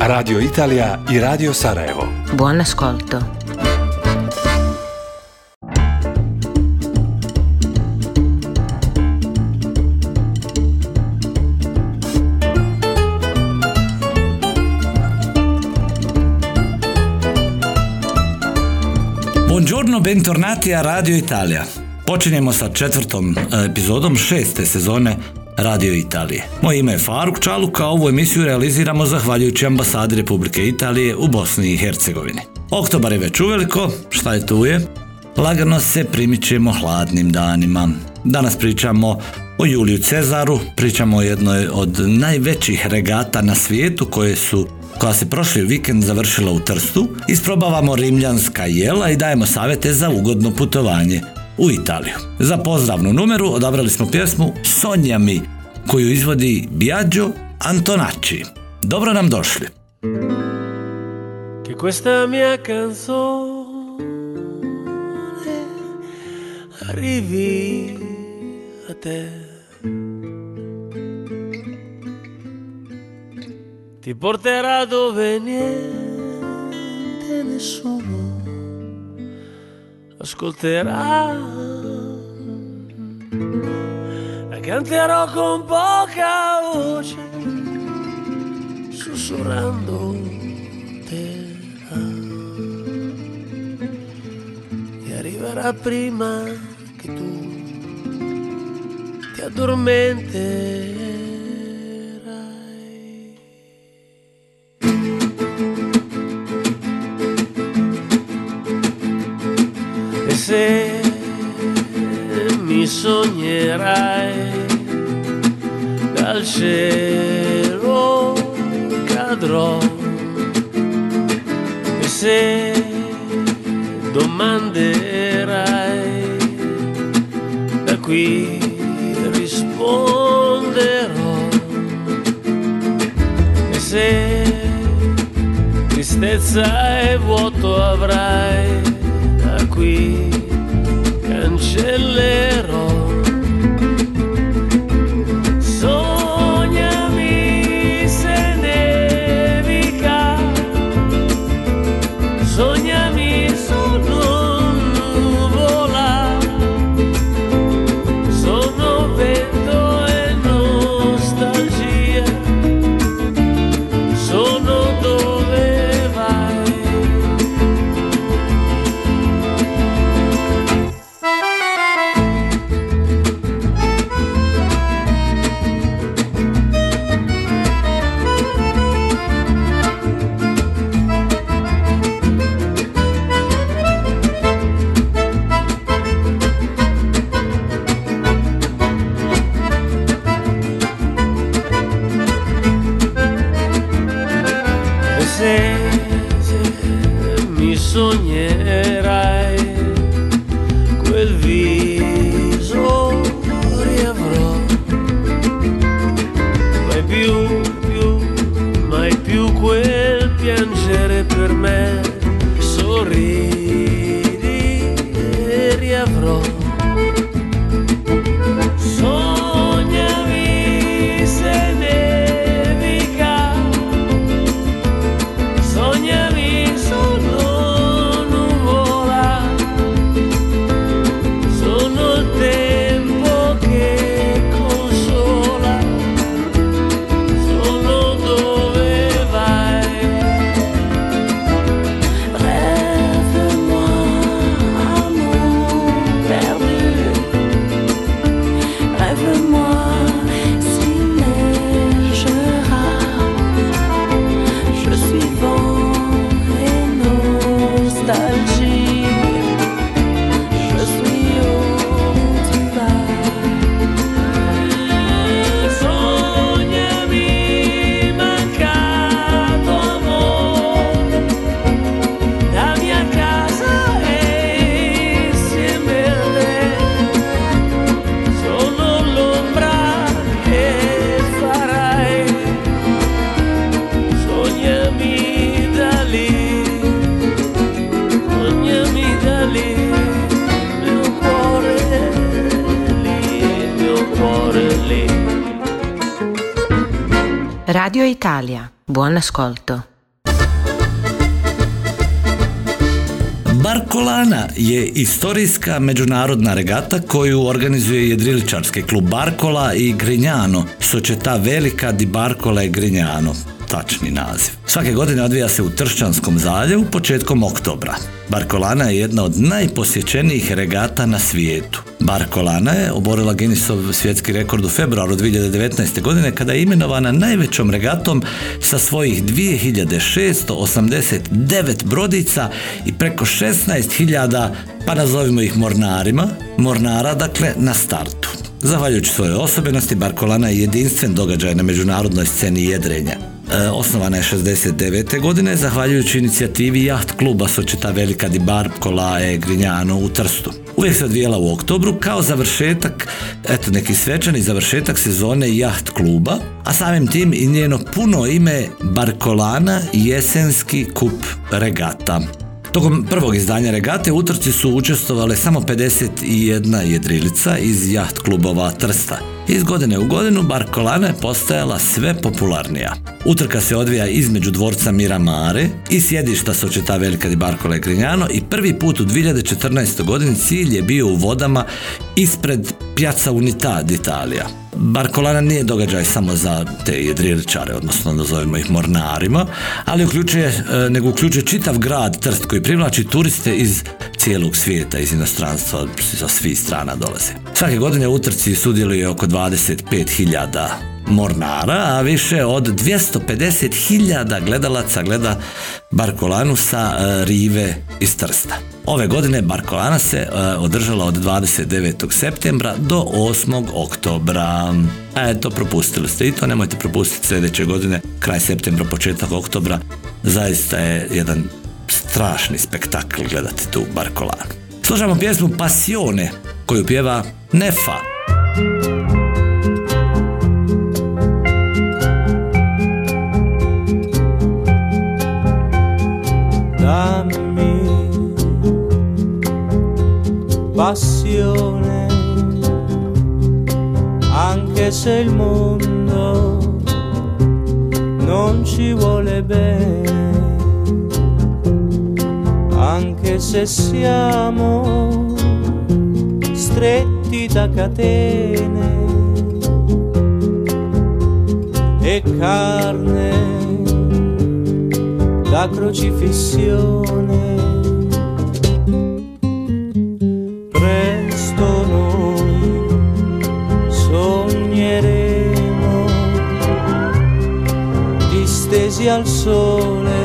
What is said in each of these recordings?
Radio Italija i Radio Sarajevo. Buon ascolto. Buongiorno, bentornati a Radio Italia. Počinjemo sa četvrtom e, epizodom šeste sezone Radio Italije. Moje ime je Faruk Čaluk, a ovu emisiju realiziramo zahvaljujući ambasadi Republike Italije u Bosni i Hercegovini. Oktobar je već uveliko, šta je tu je? Lagano se primičemo hladnim danima. Danas pričamo o Juliju Cezaru, pričamo o jednoj od najvećih regata na svijetu koje su koja se prošli vikend završila u Trstu, isprobavamo rimljanska jela i dajemo savjete za ugodno putovanje u Italiju. Za pozdravnu numeru odabrali smo pjesmu Sonja mi, koju izvodi Biagio Antonacci. Dobro nam došli. Che questa mia canzone arrivi a te. Ti porterà dove niente nessuno ascolterà. Canterò con poca voce, sussurrando te. E arriverà prima che tu ti addormenterai. Cielo cadrò. E se domanderai da qui risponderò. E se tristezza e vuoto avrai da qui cancellerò mi soñé. Ascolto. Barkolana je istorijska međunarodna regata koju organizuje jedriličarski klub Barkola i Grinjano, Società Velika di Barkola i Grinjano, tačni naziv. Svake godine odvija se u Tršćanskom zaljevu početkom oktobra. Barkolana je jedna od najposjećenijih regata na svijetu. Barkolana je oborila Guinnessov svjetski rekord u februaru 2019. godine kada je imenovana najvećom regatom sa svojih 2689 brodica i preko 16.000 pa nazovimo ih mornarima, mornara dakle na startu. Zahvaljujući svojoj osobenosti, Barkolana je jedinstven događaj na međunarodnoj sceni jedrenja. E, osnovana je 69. godine zahvaljujući inicijativi jaht kluba Sočeta Velika di Barkola e Grinjano u Trstu. Uvijek se odvijela u oktobru kao završetak, eto neki svečani završetak sezone jaht kluba, a samim tim i njeno puno ime Barkolana jesenski kup regata. Tokom prvog izdanja regate u utrci su učestvovale samo 51 jedrilica iz jaht klubova Trsta. Iz godine u godinu Barkolana je postajala sve popularnija. Utrka se odvija između dvorca Miramare i sjedišta Sočeta Velika di Barkola i Grinjano i prvi put u 2014. godini cilj je bio u vodama ispred Piazza Unità d'Italia. Barkolana nije događaj samo za te jedriličare, odnosno nazovimo ih mornarima, ali uključuje, e, nego uključuje čitav grad Trst koji privlači turiste iz cijelog svijeta, iz inostranstva, sa svih strana dolaze. Svake godine u utrci sudjeluje oko 25.000 mornara, a više od 250.000 gledalaca gleda Barkolanu sa e, rive iz Trsta. Ove godine Barkolana se e, održala od 29. septembra do 8. oktobra. A eto, propustili ste i to, nemojte propustiti sljedeće godine, kraj septembra, početak oktobra. Zaista je jedan strašni spektakl gledati tu Barkolanu. Slušamo pjesmu Pasione koju pjeva Nefa. Anche se il mondo non ci vuole bene, anche se siamo stretti da catene e carne da crocifissione. Distesi al sole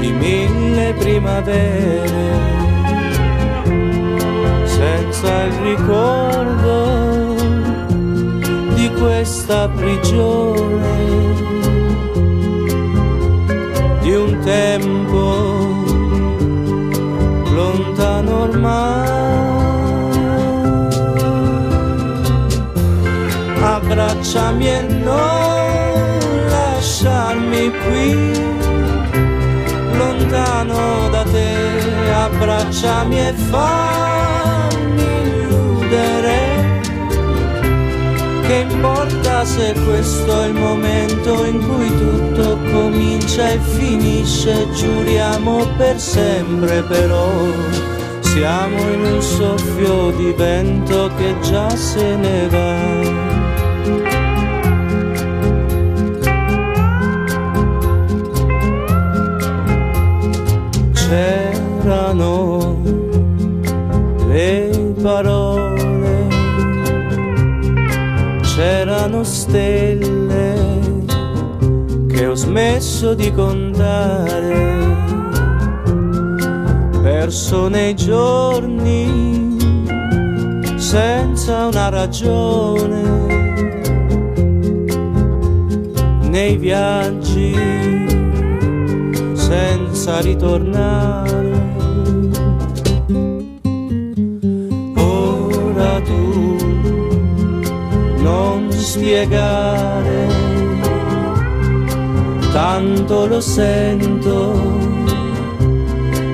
di mille primavere, senza il ricordo di questa prigione di un tempo lontano ormai. Abbracciami e non qui, lontano da te, abbracciami e fammi illudere che importa se questo è il momento in cui tutto comincia e finisce, giuriamo per sempre però. Siamo in un soffio di vento che già se ne va. Smesso di contare, perso nei giorni senza una ragione, nei viaggi senza ritornare. Ora tu non spiegare, tanto lo sento,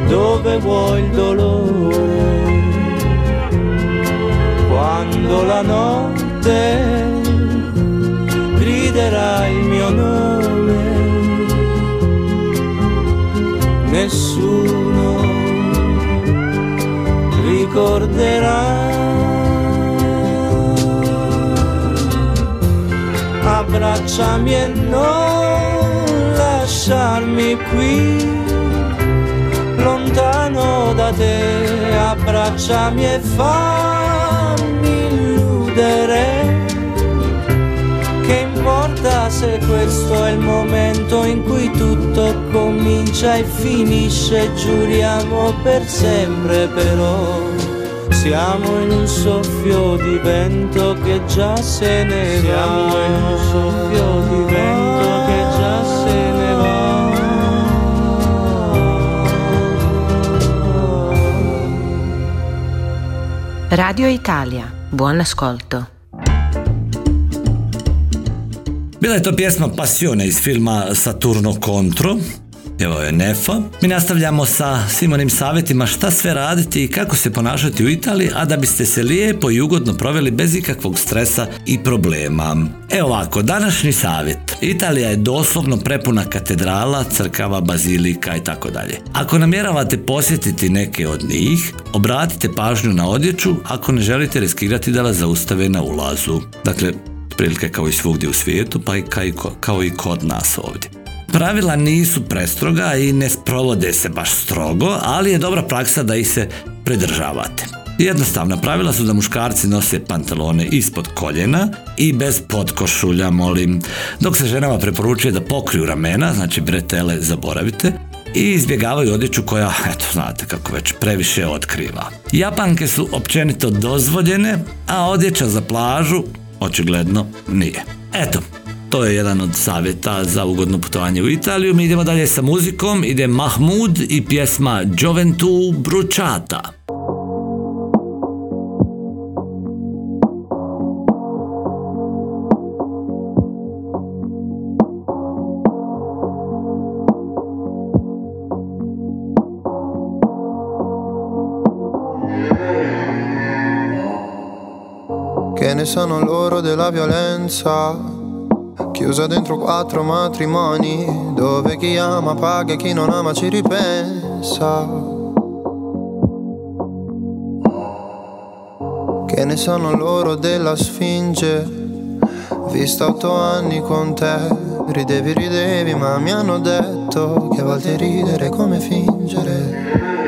dove vuoi il dolore, quando la notte grida ricorderà il mio nome. Nessuno ricorderà. Abbracciami e non qui lontano da te, abbracciami e fammi illudere. Che importa se questo è il momento in cui tutto comincia e finisce, giuriamo per sempre però. Siamo in un soffio di vento che già se ne va. Siamo in un soffio di vento che già se ne va. Radio Italia, buon ascolto. Bila je to pjesma Pasione iz filma Saturno Contro. Evo je Nefa. Mi nastavljamo sa svim onim savjetima šta sve raditi i kako se ponašati u Italiji, a da biste se lijepo i ugodno proveli bez ikakvog stresa i problema. Evo ovako, današnji savjet. Italija je doslovno prepuna katedrala, crkava, bazilika i tako dalje. Ako namjeravate posjetiti neke od njih, obratite pažnju na odjeću ako ne želite riskirati da vas zaustave na ulazu. Dakle, prilike kao i svugdje u svijetu, pa i kao i kod nas ovdje. Pravila nisu prestroga i ne sprovode se baš strogo, ali je dobra praksa da ih se pridržavate. Jednostavna pravila su da muškarci nose pantalone ispod koljena i bez potkošulja, molim, dok se ženama preporučuje da pokriju ramena, znači bretele zaboravite, i izbjegavaju odjeću koja, eto, znate kako već, previše otkriva. Japanke su općenito dozvoljene, a odjeća za plažu očigledno nije. Eto, to je jedan od savjeta za ugodno putovanje u Italiju. Mi idemo dalje sa muzikom, ide Mahmud i pjesma Gioventù Bruciata. Che ne sono loro della violenza? Chiusa dentro quattro matrimoni, dove chi ama paga e chi non ama ci ripensa. Che ne sono loro della sfinge? Visto otto anni con te, ridevi, ridevi, ma mi hanno detto che a volte ridere è come fingere.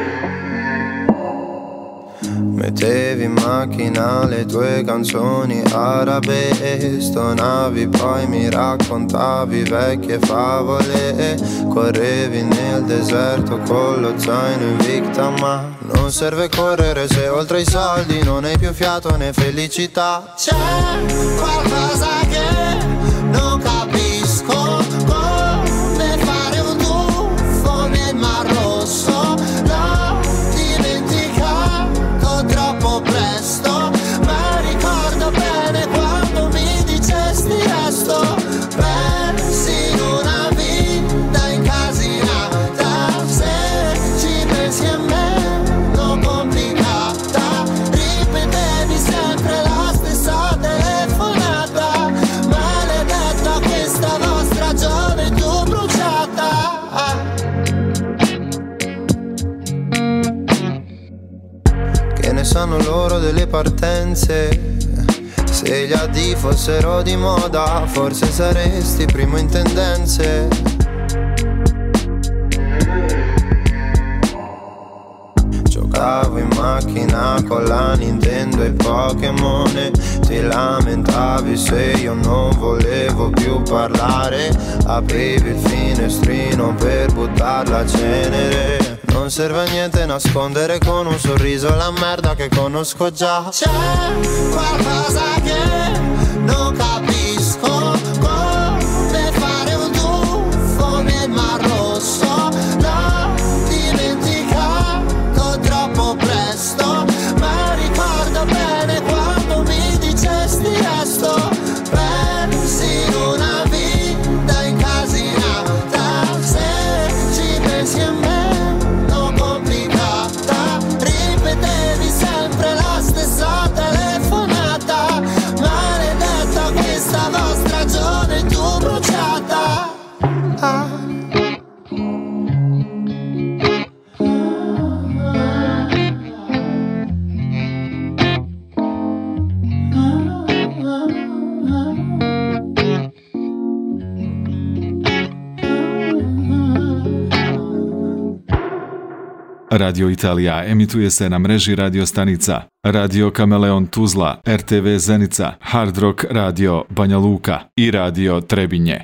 Mettevi in macchina le tue canzoni arabe Stonavi poi mi raccontavi vecchie favole. Correvi nel deserto con lo zaino invicta Ma non serve correre se oltre i soldi non hai più fiato né felicità. C'è qualcosa che partenze? Se gli addi fossero di moda, forse saresti primo in tendenze. Giocavo in macchina con la Nintendo e Pokémon Ti lamentavi se io non volevo più parlare. Aprivi il finestrino per buttar la cenere. Non serve a niente nascondere con un sorriso la merda che conosco già. C'è qualcosa che non capisco. Come fare un tuffo nel mar rosso? L'ho dimenticato troppo presto Radio Italija emituje se na mreži radio stanica Radio Kameleon Tuzla, RTV Zenica, Hard Rock Radio Banja Luka i Radio Trebinje.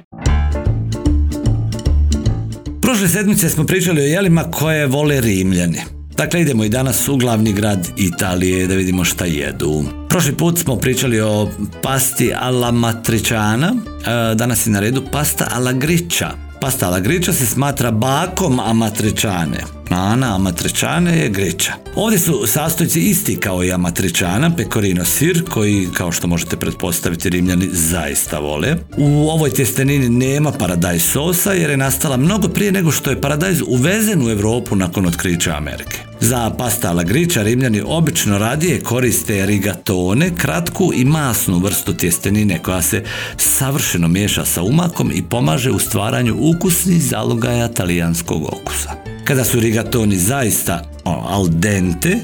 Prošle sedmice smo pričali o jelima koje vole Rimljani. Dakle, idemo i danas u glavni grad Italije da vidimo šta jedu. Prošli put smo pričali o pasti alla matriciana, e, danas je na redu pasta alla griccia. Pasta alla griccia se smatra bakom amatričane. Ana amatričane je griča. Ovdje su sastojci isti kao i amatričana, pecorino sir, koji, kao što možete pretpostaviti, rimljani zaista vole. U ovoj tjestenini nema paradajz sosa jer je nastala mnogo prije nego što je paradajz uvezen u Europu nakon otkrića Amerike. Za pasta alla griča rimljani obično radije koriste rigatone, kratku i masnu vrstu tjestenine koja se savršeno miješa sa umakom i pomaže u stvaranju ukusnih zalogaja talijanskog okusa. Kada su rigatoni zaista o, al dente,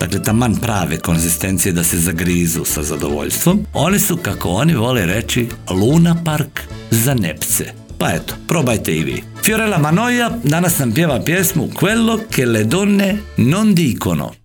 dakle taman prave konzistencije da se zagrizu sa zadovoljstvom, oni su, kako oni vole reći, Luna Park za nepce. Pa eto, probajte i vi. Fiorella Manoia danas nam pjeva pjesmu Quello che le donne non dicono.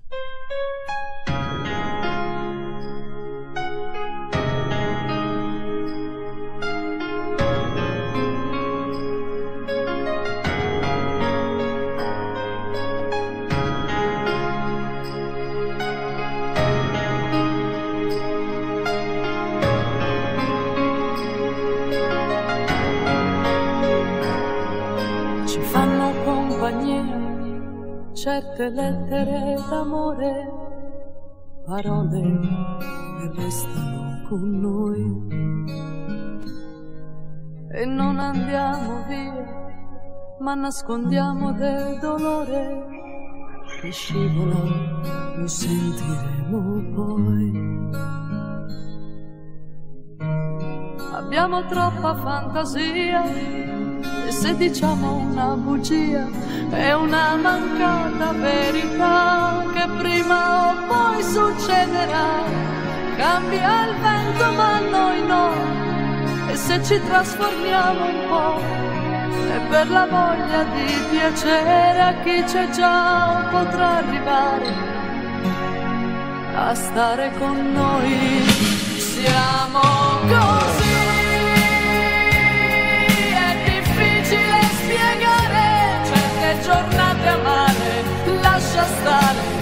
Parole che restano con noi. E non andiamo via, ma nascondiamo del dolore che scivola, lo sentiremo poi. Abbiamo troppa fantasia se diciamo una bugia è una mancata verità che prima o poi succederà. Cambia il vento ma noi no e se ci trasformiamo un po' è per la voglia di piacere a chi c'è già potrà arrivare a stare con noi. Siamo così. just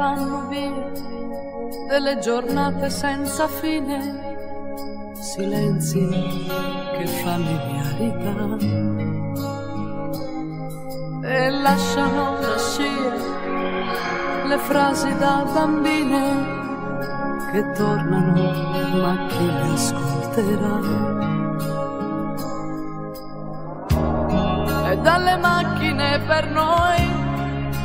vanno via delle giornate senza fine, silenzi che familiarità. E lasciano la le frasi da bambine che tornano ma chi le ascolterà? E dalle macchine per noi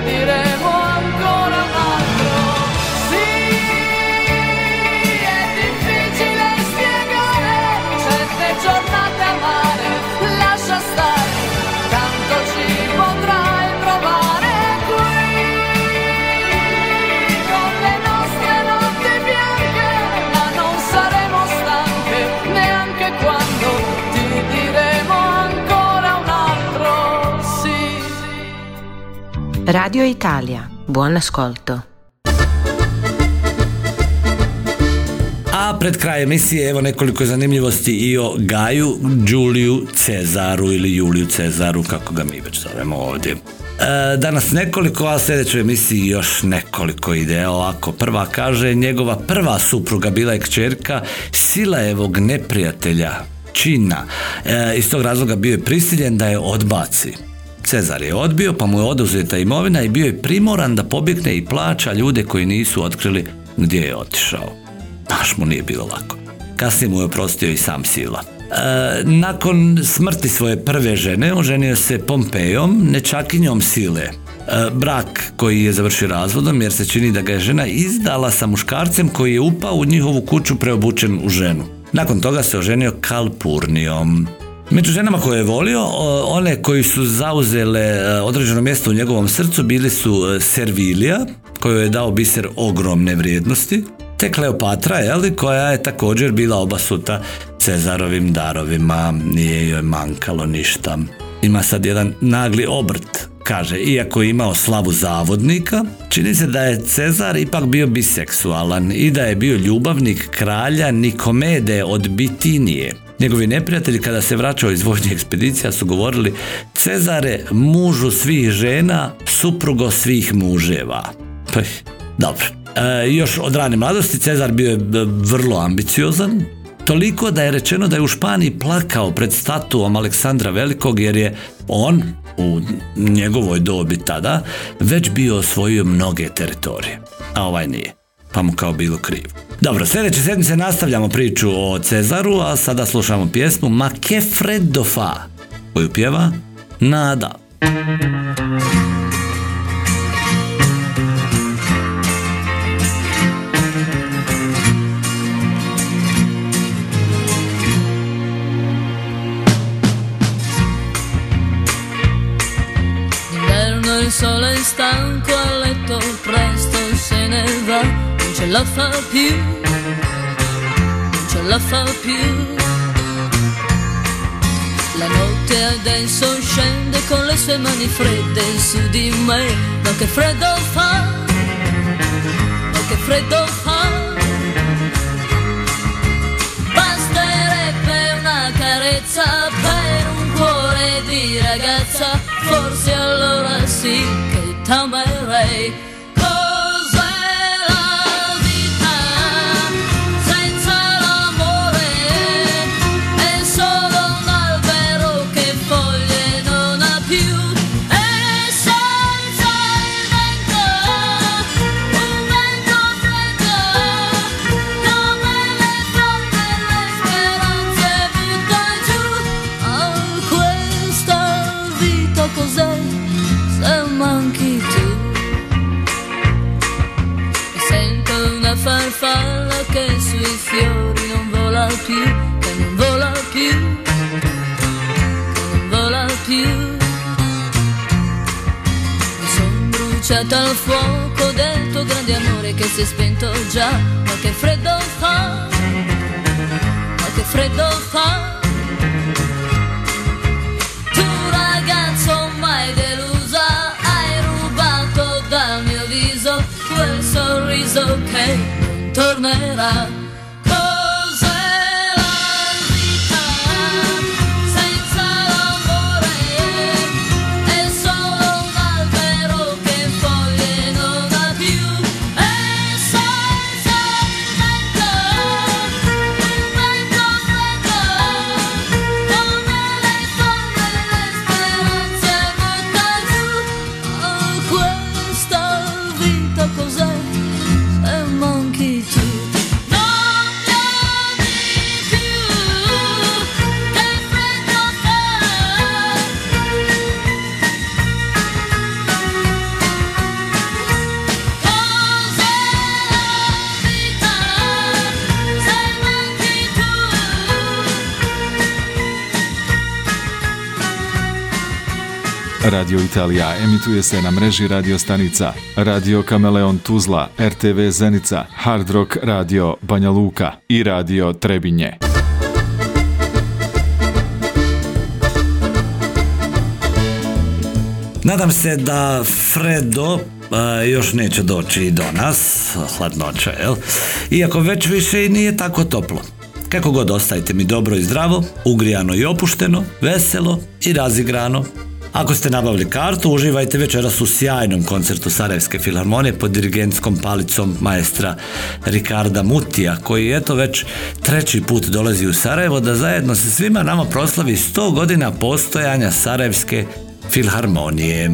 viviré. Radio Italia, buon ascolto. A pred kraj emisije evo nekoliko zanimljivosti i o Gaju Đuliju Cezaru ili Juliju Cezaru kako ga mi već zovemo ovdje. E, danas nekoliko, a sljedećoj emisiji još nekoliko ide ovako. Prva kaže, njegova prva supruga bila je kćerka Silajevog neprijatelja Čina. E, iz tog razloga bio je prisiljen da je odbaci. Cezar je odbio, pa mu je oduzeta imovina i bio je primoran da pobjegne i plaća ljude koji nisu otkrili gdje je otišao. Baš mu nije bilo lako. Kasnije mu je oprostio i sam Sila. E, nakon smrti svoje prve žene oženio se Pompejom, nečakinjom Sile. E, brak koji je završio razvodom jer se čini da ga je žena izdala sa muškarcem koji je upao u njihovu kuću preobučen u ženu. Nakon toga se oženio Kalpurnijom. Među ženama koje je volio, one koji su zauzele e, određeno mjesto u njegovom srcu bili su e, Servilija, kojoj je dao biser ogromne vrijednosti, te Kleopatra, jeli, koja je također bila obasuta Cezarovim darovima, nije joj mankalo ništa. Ima sad jedan nagli obrt, kaže, iako je imao slavu zavodnika, čini se da je Cezar ipak bio biseksualan i da je bio ljubavnik kralja Nikomede od Bitinije. Njegovi neprijatelji kada se vraćao iz vojnih ekspedicija su govorili Cezare, mužu svih žena, suprugo svih muževa. Pa, dobro. E, još od rane mladosti Cezar bio je e, vrlo ambiciozan, toliko da je rečeno da je u Španiji plakao pred statuom Aleksandra Velikog jer je on u njegovoj dobi tada već bio osvojio mnoge teritorije, a ovaj nije, pa mu kao bilo krivo. Dobro, sljedeće sedmice nastavljamo priču o Cezaru, a sada slušamo pjesmu Ma che freddo fa, koju pjeva Nada. Il sole è stanco ce la fa più, non ce la fa più. La notte adesso scende con le sue mani fredde su di me, ma che freddo fa, ma che freddo fa. Basterebbe una carezza per un cuore di ragazza, forse allora sì che t'amerei. Più, che non vola più, che non vola più. Mi son bruciata al fuoco del tuo grande amore che si è spento già, ma che freddo fa, ma che freddo fa. Tu ragazzo mai delusa, hai rubato dal mio viso quel sorriso che tornerà. Radio Italija emituje se na mreži radio stanica Radio Kameleon Tuzla, RTV Zenica, Hard Rock Radio Banja Luka i Radio Trebinje. Nadam se da Fredo e, još neće doći do nas, hladnoća, jel? Iako već više i nije tako toplo. Kako god ostajte mi dobro i zdravo, ugrijano i opušteno, veselo i razigrano. Ako ste nabavili kartu, uživajte večeras u sjajnom koncertu Sarajevske filharmonije pod dirigentskom palicom maestra Ricarda Mutija, koji eto već treći put dolazi u Sarajevo da zajedno sa svima nama proslavi 100 godina postojanja Sarajevske filharmonije.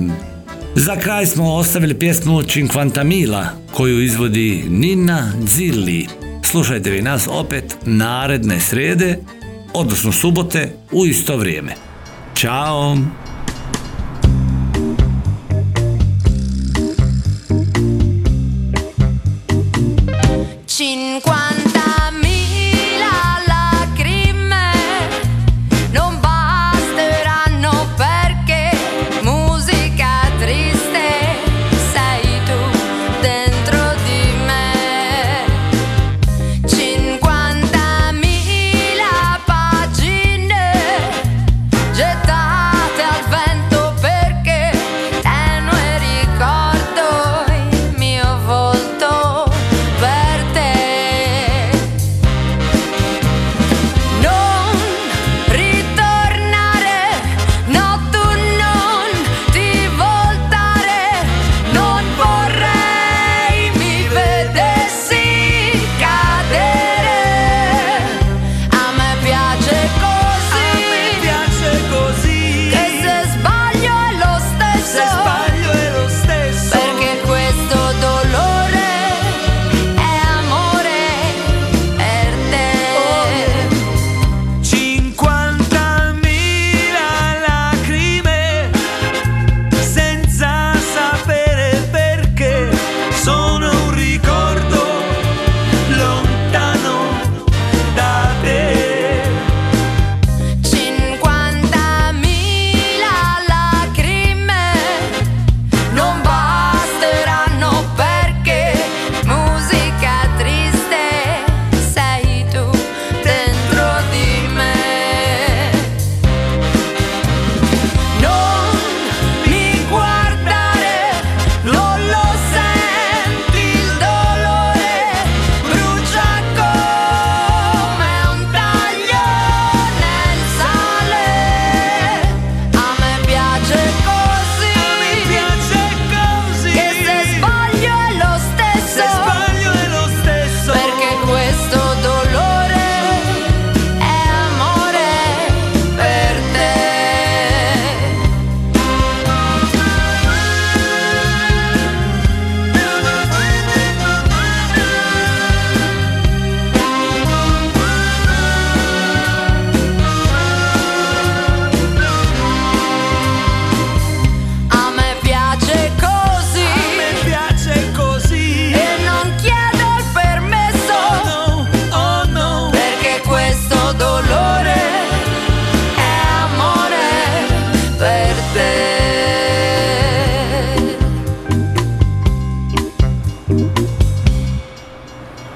Za kraj smo ostavili pjesmu Cinquantamila koju izvodi Nina Zilli. Slušajte vi nas opet naredne srede, odnosno subote u isto vrijeme. Ćao!